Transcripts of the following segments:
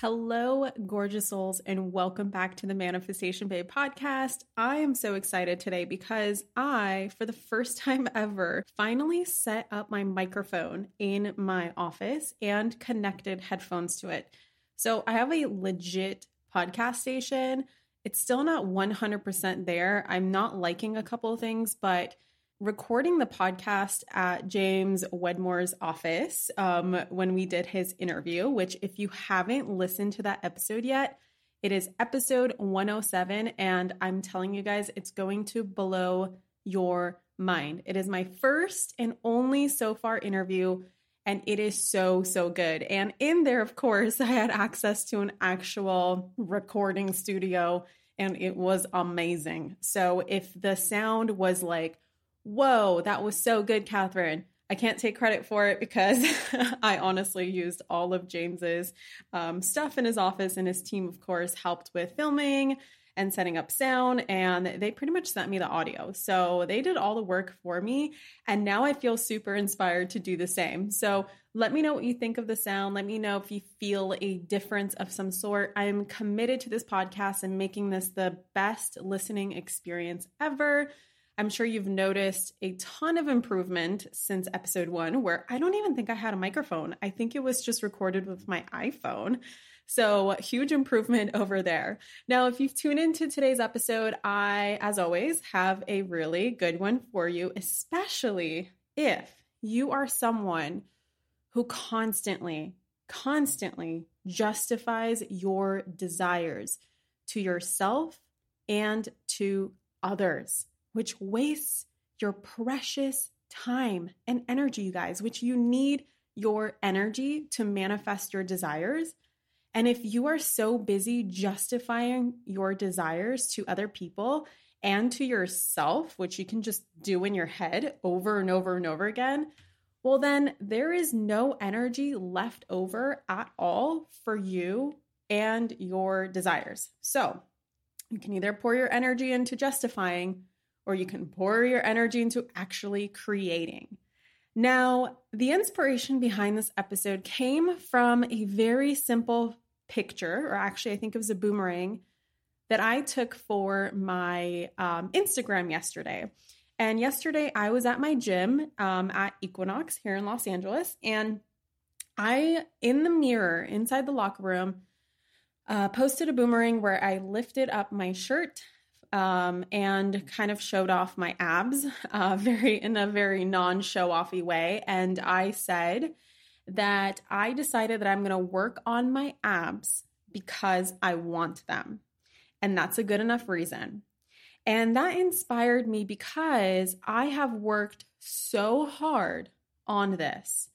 Hello, gorgeous souls, and welcome back to the Manifestation Babe podcast. I am so excited today because I, for the first time ever, finally set up my microphone in my office and connected headphones to it. So I have a legit podcast station. It's still not 100% there. I'm not liking a couple things, but recording the podcast at James Wedmore's office um, when we did his interview, which, if you haven't listened to that episode yet, it is episode 107. And I'm telling you guys, it's going to blow your mind. It is my first and only so far interview. And it is so, so good. And in there, of course, I had access to an actual recording studio and it was amazing. So if the sound was like, whoa, that was so good, Kathrin. I can't take credit for it because I honestly used all of James's um, stuff in his office, and his team, of course, helped with filming and setting up sound, and they pretty much sent me the audio. So they did all the work for me, and now I feel super inspired to do the same. So let me know what you think of the sound. Let me know if you feel a difference of some sort. I am committed to this podcast and making this the best listening experience ever. I'm sure you've noticed a ton of improvement since episode one, where I don't even think I had a microphone. I think it was just recorded with my iPhone. So, huge improvement over there. Now, if you've tuned into today's episode, I, as always, have a really good one for you, especially if you are someone who constantly, constantly justifies your desires to yourself and to others which wastes your precious time and energy, you guys, which you need your energy to manifest your desires. And if you are so busy justifying your desires to other people and to yourself, which you can just do in your head over and over and over again, well, then there is no energy left over at all for you and your desires. So you can either pour your energy into justifying or you can pour your energy into actually creating. Now, the inspiration behind this episode came from a very simple picture, or actually, I think it was a boomerang that I took for my um, Instagram yesterday. And yesterday, I was at my gym um, at Equinox here in Los Angeles, and I, in the mirror inside the locker room, uh, posted a boomerang where I lifted up my shirt um, and kind of showed off my abs, uh, very in a very non-show offy way. And I said that I decided that I'm going to work on my abs because I want them, and that's a good enough reason. And that inspired me because I have worked so hard on this.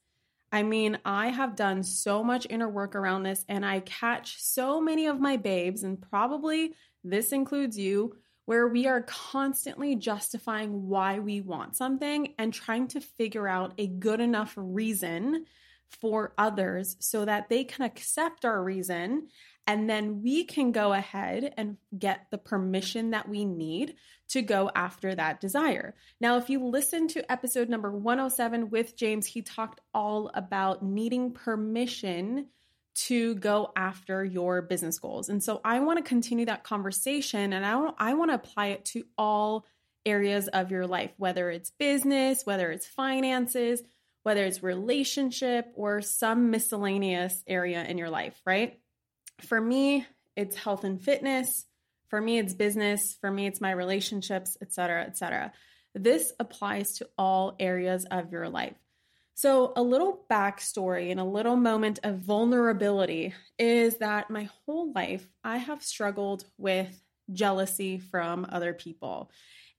I mean, I have done so much inner work around this, and I catch so many of my babes, and probably this includes you, where we are constantly justifying why we want something and trying to figure out a good enough reason for others so that they can accept our reason and then we can go ahead and get the permission that we need to go after that desire. Now, if you listen to episode number 107 with James, he talked all about needing permission to go after your business goals. And so I want to continue that conversation and I, I want to apply it to all areas of your life, whether it's business, whether it's finances, whether it's relationship or some miscellaneous area in your life, right? For me, it's health and fitness. For me, it's business. For me, it's my relationships, etc., etc. This applies to all areas of your life. So, a little backstory and a little moment of vulnerability is that my whole life I have struggled with jealousy from other people.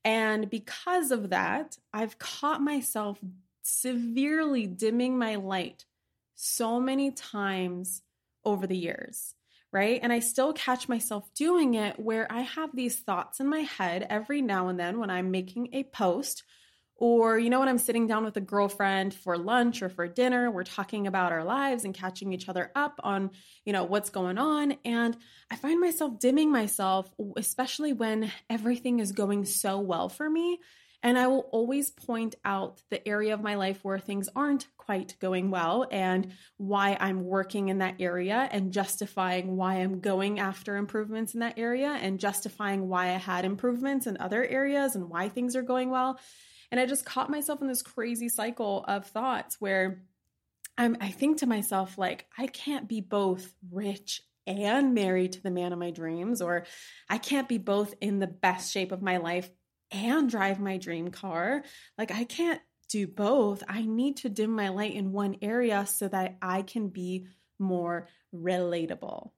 And because of that, I've caught myself severely dimming my light so many times over the years, right? And I still catch myself doing it where I have these thoughts in my head every now and then when I'm making a post or, you know, when I'm sitting down with a girlfriend for lunch or for dinner, we're talking about our lives and catching each other up on, you know, what's going on. And I find myself dimming myself, especially when everything is going so well for me. And I will always point out the area of my life where things aren't quite going well and why I'm working in that area and justifying why I'm going after improvements in that area and justifying why I had improvements in other areas and why things are going well. And I just caught myself in this crazy cycle of thoughts where I'm, I think to myself, like, I can't be both rich and married to the man of my dreams, or I can't be both in the best shape of my life and drive my dream car. Like, I can't do both. I need to dim my light in one area so that I can be more relatable.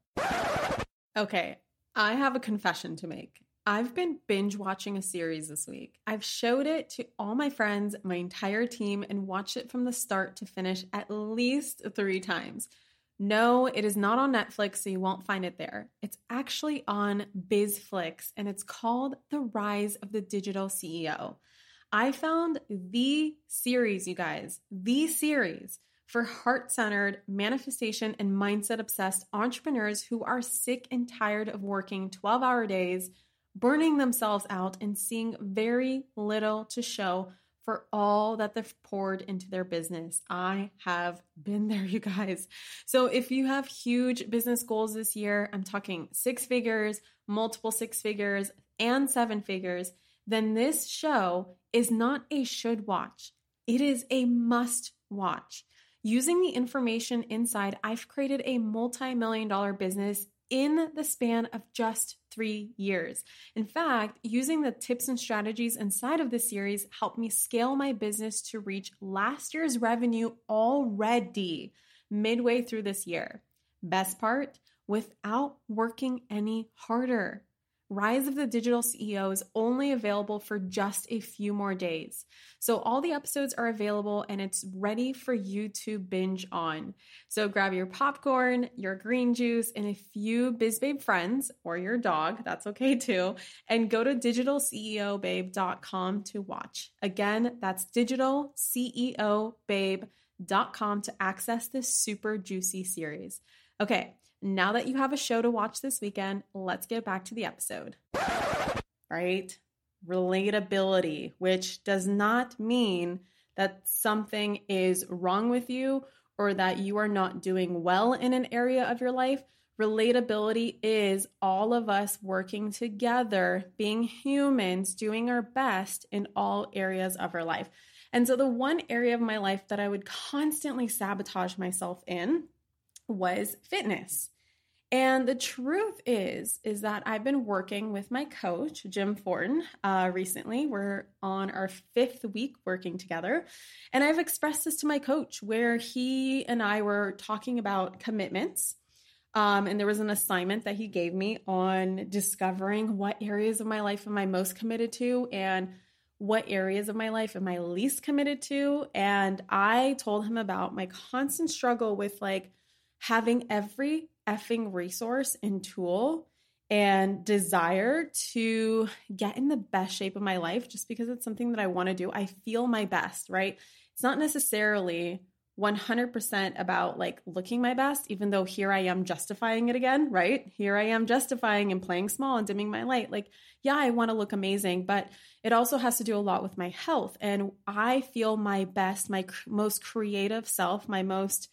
Okay, I have a confession to make. I've been binge watching a series this week. I've showed it to all my friends, my entire team, and watched it from the start to finish at least three times. No, it is not on Netflix, so you won't find it there. It's actually on BizFlix, and it's called The Rise of the Digital CEO. I found the series, you guys, the series for heart centered, manifestation, and mindset obsessed entrepreneurs who are sick and tired of working 12 hour days burning themselves out and seeing very little to show for all that they've poured into their business. I have been there, you guys. So, if you have huge business goals this year, I'm talking six figures, multiple six figures, and seven figures, then this show is not a should watch. It is a must watch. Using the information inside, I've created a multi million dollar business in the span of just three years. In fact, using the tips and strategies inside of this series helped me scale my business to reach last year's revenue already midway through this year. Best part, without working any harder. Rise of the Digital CEO is only available for just a few more days. So, all the episodes are available and it's ready for you to binge on. So, grab your popcorn, your green juice, and a few BizBabe friends or your dog, that's okay too, and go to digitalceobabe.com to watch. Again, that's digitalceobabe.com to access this super juicy series. Okay. Now that you have a show to watch this weekend, let's get back to the episode. Right? Relatability, which does not mean that something is wrong with you or that you are not doing well in an area of your life. Relatability is all of us working together, being humans, doing our best in all areas of our life. And so, the one area of my life that I would constantly sabotage myself in was fitness. And the truth is, is that I've been working with my coach, Jim Fortin, uh, recently. We're on our fifth week working together. And I've expressed this to my coach where he and I were talking about commitments. Um, and there was an assignment that he gave me on discovering what areas of my life am I most committed to and what areas of my life am I least committed to. And I told him about my constant struggle with like having every effing resource and tool and desire to get in the best shape of my life just because it's something that I want to do. I feel my best, right? It's not necessarily 100% about like looking my best, even though here I am justifying it again, right? Here I am justifying and playing small and dimming my light. Like, yeah, I want to look amazing, but it also has to do a lot with my health. And I feel my best, my cr- most creative self, my most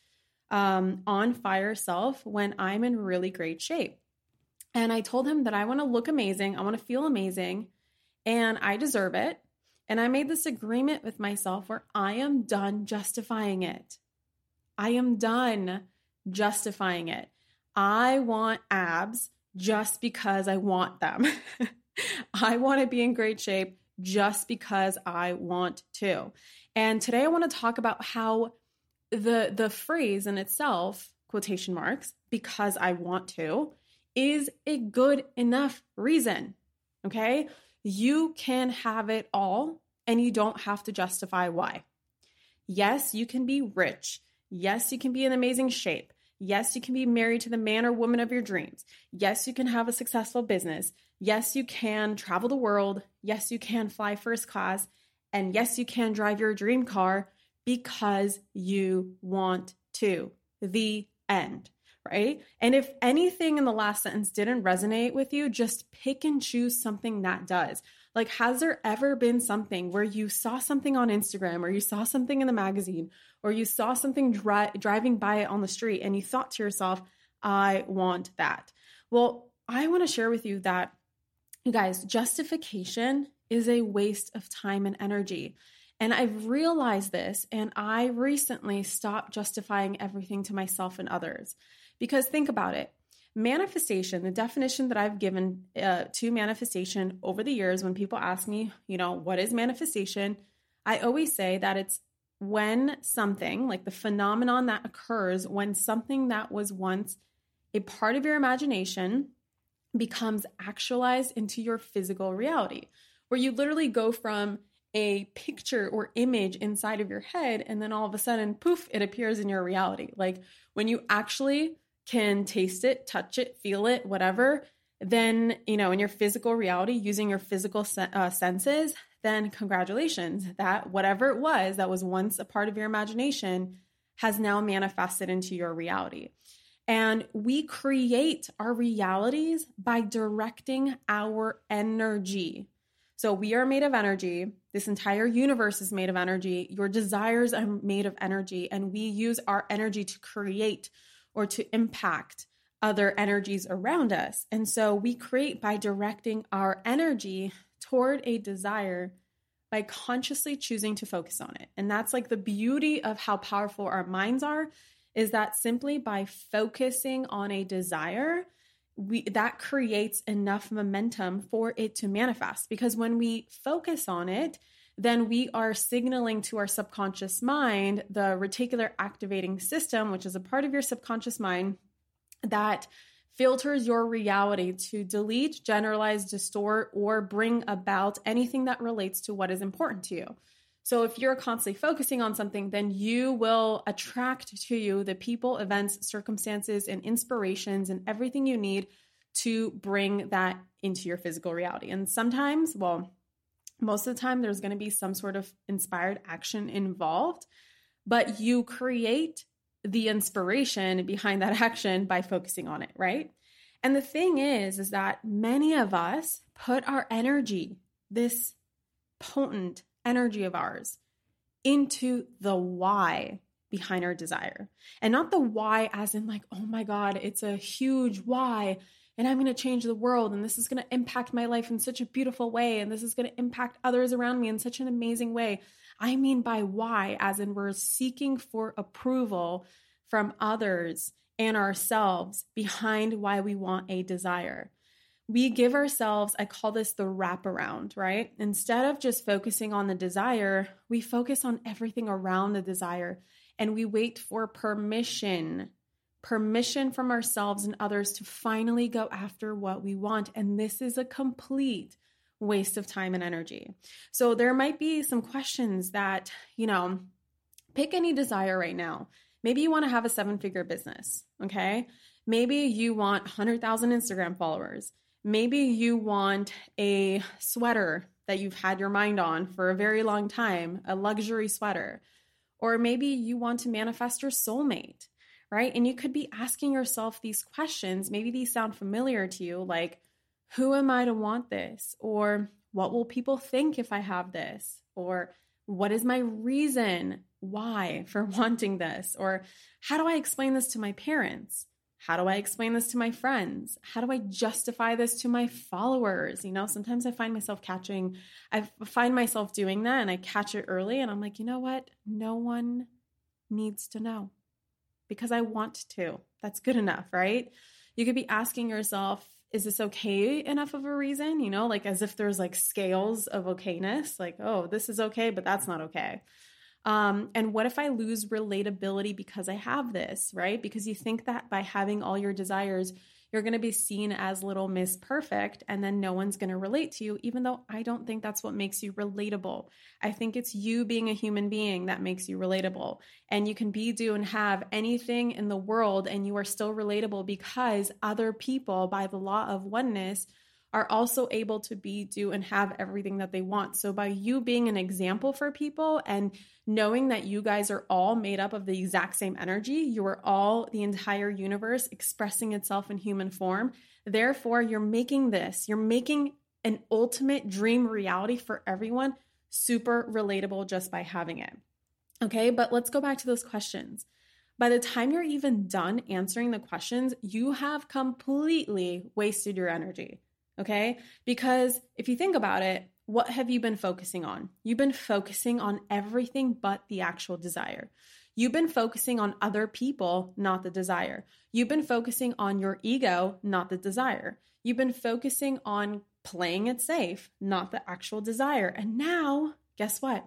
um, on fire self when I'm in really great shape. And I told him that I want to look amazing, I want to feel amazing, and I deserve it. And I made this agreement with myself where I am done justifying it. I am done justifying it. I want abs just because I want them. I want to be in great shape just because I want to. And today I want to talk about how the the phrase in itself quotation marks because i want to is a good enough reason okay? You can have it all and you don't have to justify why. Yes you can be rich. Yes you can be in amazing shape. Yes you can be married to the man or woman of your dreams. Yes you can have a successful business. Yes you can travel the world. Yes you can fly first class. And yes you can drive your dream car because you want to. The end, right? And if anything in the last sentence didn't resonate with you, just pick and choose something that does. Like, has there ever been something where you saw something on Instagram or you saw something in the magazine or you saw something dri- driving by it on the street and you thought to yourself, I want that? Well, I want to share with you that, you guys, justification is a waste of time and energy. And I've realized this, and I recently stopped justifying everything to myself and others. Because think about it manifestation, the definition that I've given uh, to manifestation over the years, when people ask me, you know, what is manifestation? I always say that it's when something, like the phenomenon that occurs when something that was once a part of your imagination becomes actualized into your physical reality, where you literally go from a picture or image inside of your head and then all of a sudden poof it appears in your reality. Like when you actually can taste it touch it feel it whatever then you know in your physical reality using your physical uh, senses then congratulations that whatever it was that was once a part of your imagination has now manifested into your reality. And we create our realities by directing our energy so we are made of energy. This entire universe is made of energy. Your desires are made of energy, and we use our energy to create or to impact other energies around us. And so we create by directing our energy toward a desire by consciously choosing to focus on it. And that's like the beauty of how powerful our minds are is that simply by focusing on a desire, we that creates enough momentum for it to manifest. Because when we focus on it then we are signaling to our subconscious mind the reticular activating system which is a part of your subconscious mind that filters your reality to delete generalize distort or bring about anything that relates to what is important to you so if you're constantly focusing on something, then you will attract to you the people, events, circumstances, and inspirations and everything you need to bring that into your physical reality. And sometimes, well, most of the time, there's going to be some sort of inspired action involved, but you create the inspiration behind that action by focusing on it, right? And the thing is, is that many of us put our energy, this potent energy of ours into the why behind our desire. And not the why as in, like, oh my God, it's a huge why. And I'm going to change the world. And this is going to impact my life in such a beautiful way. And this is going to impact others around me in such an amazing way. I mean by why, as in we're seeking for approval from others and ourselves behind why we want a desire. We give ourselves, I call this the wraparound, right? Instead of just focusing on the desire, we focus on everything around the desire and we wait for permission permission from ourselves and others to finally go after what we want. And this is a complete waste of time and energy. So there might be some questions that, you know, pick any desire right now. Maybe you want to have a seven figure business, okay? Maybe you want 100,000 Instagram followers. Maybe you want a sweater that you've had your mind on for a very long time, a luxury sweater. Or maybe you want to manifest your soulmate right? And you could be asking yourself these questions. Maybe these sound familiar to you, like, who am I to want this? Or what will people think if I have this? Or what is my reason why for wanting this? Or how do I explain this to my parents? How do I explain this to my friends? How do I justify this to my followers? You know, sometimes I find myself catching, I find myself doing that and I catch it early and I'm like, you know what? No one needs to know because I want to. That's good enough, right? You could be asking yourself, is this okay enough of a reason? You know, like as if there's like scales of okayness, like, oh, this is okay, but that's not okay. Um, and what if I lose relatability because I have this, right? Because you think that by having all your desires, you're going to be seen as little Miss Perfect, and then no one's going to relate to you, even though I don't think that's what makes you relatable. I think it's you being a human being that makes you relatable. And you can be, do, and have anything in the world, and you are still relatable because other people, by the law of oneness, are also able to be, do, and have everything that they want. So, by you being an example for people and knowing that you guys are all made up of the exact same energy, you are all the entire universe expressing itself in human form. Therefore, you're making this, you're making an ultimate dream reality for everyone super relatable just by having it. Okay, but let's go back to those questions. By the time you're even done answering the questions, you have completely wasted your energy. Okay. Because if you think about it, what have you been focusing on? You've been focusing on everything but the actual desire. You've been focusing on other people, not the desire. You've been focusing on your ego, not the desire. You've been focusing on playing it safe, not the actual desire. And now, guess what?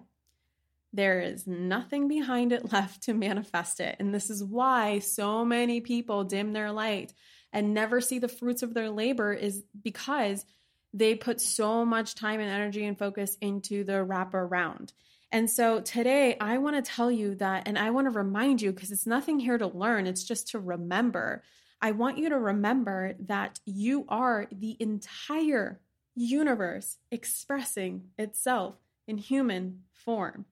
There is nothing behind it left to manifest it. And this is why so many people dim their light and never see the fruits of their labor is because they put so much time and energy and focus into the wraparound. And so today I want to tell you that, and I want to remind you because it's nothing here to learn, it's just to remember. I want you to remember that you are the entire universe expressing itself in human form.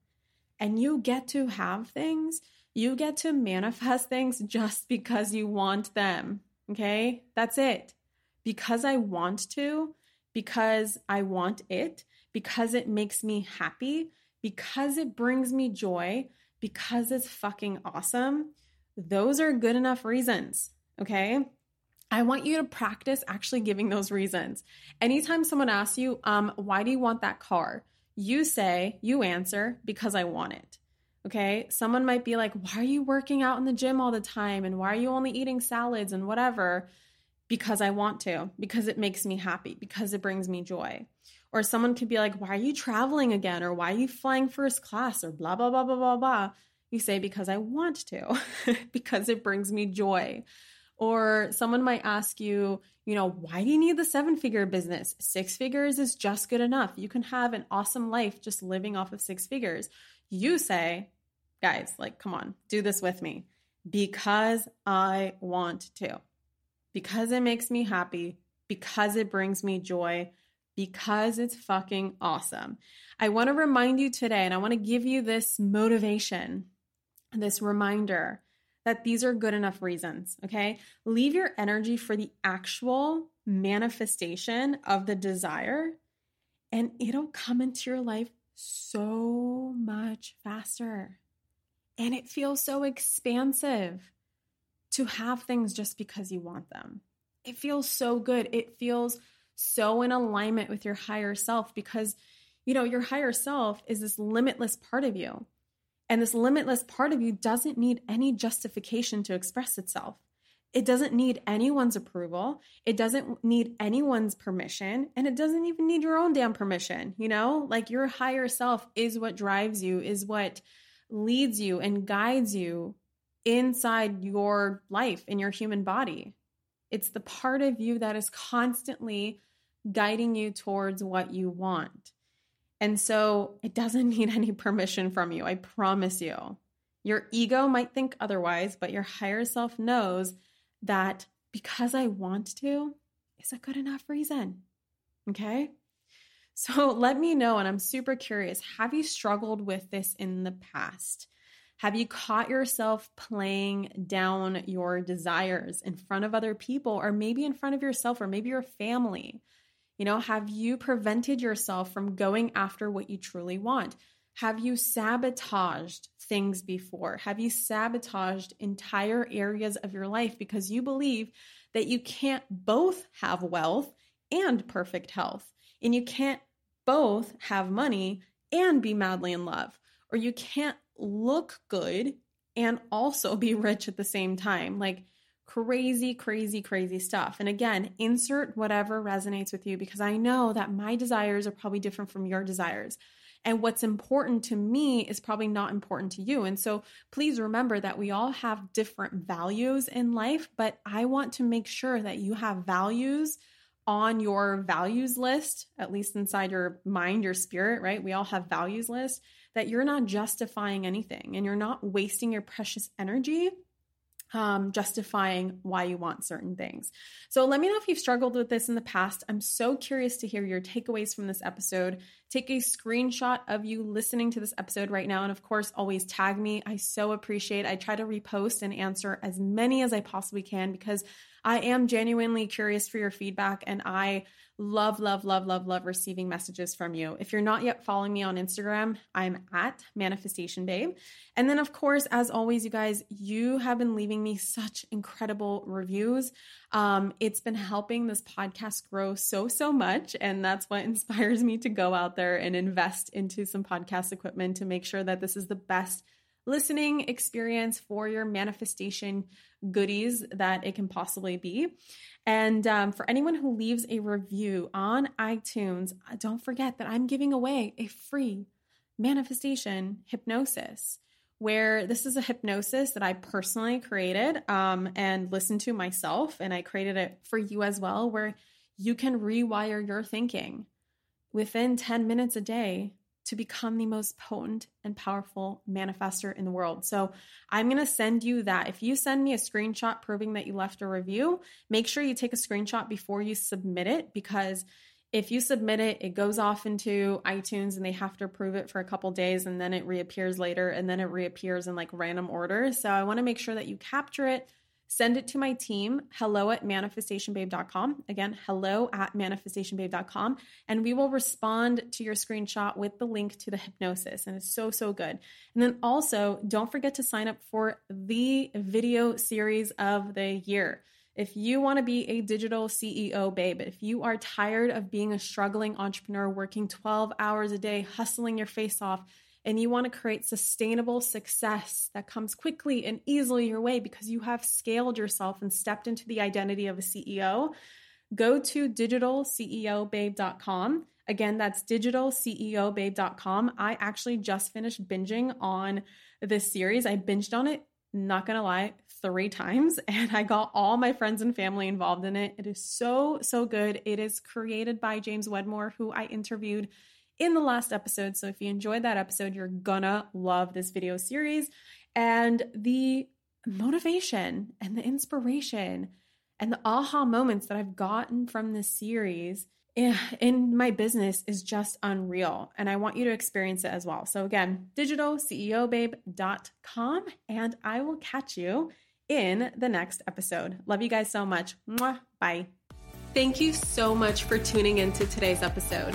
And you get to have things, you get to manifest things just because you want them. Okay, that's it. Because I want to, because I want it, because it makes me happy, because it brings me joy, because it's fucking awesome. Those are good enough reasons. Okay. I want you to practice actually giving those reasons. Anytime someone asks you, um, why do you want that car? You say, you answer, because I want it. Okay. Someone might be like, why are you working out in the gym all the time? And why are you only eating salads and whatever? Because I want to, because it makes me happy, because it brings me joy. Or someone could be like, why are you traveling again? Or why are you flying first class? Or blah, blah, blah, blah, blah, blah. You say, because I want to, because it brings me joy. Or someone might ask you, you know, why do you need the seven figure business? Six figures is just good enough. You can have an awesome life just living off of six figures. You say, guys, like, come on, do this with me because I want to, because it makes me happy, because it brings me joy, because it's fucking awesome. I want to remind you today, and I want to give you this motivation, this reminder that these are good enough reasons, okay? Leave your energy for the actual manifestation of the desire, and it'll come into your life so much faster. And it feels so expansive to have things just because you want them. It feels so good. It feels so in alignment with your higher self because, you know, your higher self is this limitless part of you. And this limitless part of you doesn't need any justification to express itself It doesn't need anyone's approval. It doesn't need anyone's permission. And it doesn't even need your own damn permission. You know, like your higher self is what drives you, is what leads you and guides you inside your life, in your human body. It's the part of you that is constantly guiding you towards what you want. And so it doesn't need any permission from you, I promise you. Your ego might think otherwise, but your higher self knows that because I want to is a good enough reason. Okay? So let me know, and I'm super curious have you struggled with this in the past? Have you caught yourself playing down your desires in front of other people, or maybe in front of yourself, or maybe your family? You know, have you prevented yourself from going after what you truly want? Have you sabotaged things before? Have you sabotaged entire areas of your life because you believe that you can't both have wealth and perfect health? And you can't both have money and be madly in love, or you can't look good and also be rich at the same time. Like, crazy, crazy, crazy stuff. And again, insert whatever resonates with you because I know that my desires are probably different from your desires. And what's important to me is probably not important to you. And so please remember that we all have different values in life, but I want to make sure that you have values on your values list, at least inside your mind, your spirit, right? We all have values lists that you're not justifying anything and you're not wasting your precious energy um, justifying why you want certain things. So let me know if you've struggled with this in the past. I'm so curious to hear your takeaways from this episode. Take a screenshot of you listening to this episode right now. And of course, always tag me. I so appreciate I try to repost and answer as many as I possibly can because I am genuinely curious for your feedback and I love, love, love, love, love receiving messages from you. If you're not yet following me on Instagram, I'm at Manifestation Babe. And then, of course, as always, you guys, you have been leaving me such incredible reviews. Um, it's been helping this podcast grow so, so much. And that's what inspires me to go out there and invest into some podcast equipment to make sure that this is the best listening experience for your manifestation goodies that it can possibly be. And um, for anyone who leaves a review on iTunes, don't forget that I'm giving away a free manifestation hypnosis. Where this is a hypnosis that I personally created um, and listened to myself, and I created it for you as well, where you can rewire your thinking within 10 minutes a day to become the most potent and powerful manifester in the world. So I'm going to send you that. If you send me a screenshot proving that you left a review, make sure you take a screenshot before you submit it because if you submit it, it goes off into iTunes and they have to approve it for a couple days and then it reappears later and then it reappears in like random order. So I want to make sure that you capture it Send it to my team, hello at manifestationbabe.com. Again, hello at manifestationbabe.com. And we will respond to your screenshot with the link to the hypnosis. And it's so, so good. And then also, don't forget to sign up for the video series of the year. If you want to be a digital CEO, babe, if you are tired of being a struggling entrepreneur, working 12 hours a day, hustling your face off, and you want to create sustainable success that comes quickly and easily your way because you have scaled yourself and stepped into the identity of a CEO, go to digitalceobabe.com. Again, that's digitalceobabe.com. I actually just finished binging on this series. I binged on it, not gonna lie, three times, and I got all my friends and family involved in it. It is so, so good. It is created by James Wedmore, who I interviewed in the last episode. So if you enjoyed that episode, you're gonna love this video series. And the motivation and the inspiration and the aha moments that I've gotten from this series in my business is just unreal. And I want you to experience it as well. So, again, digitalceobabe.com, and I will catch you in the next episode. Love you guys so much. Bye. Thank you so much for tuning into today's episode.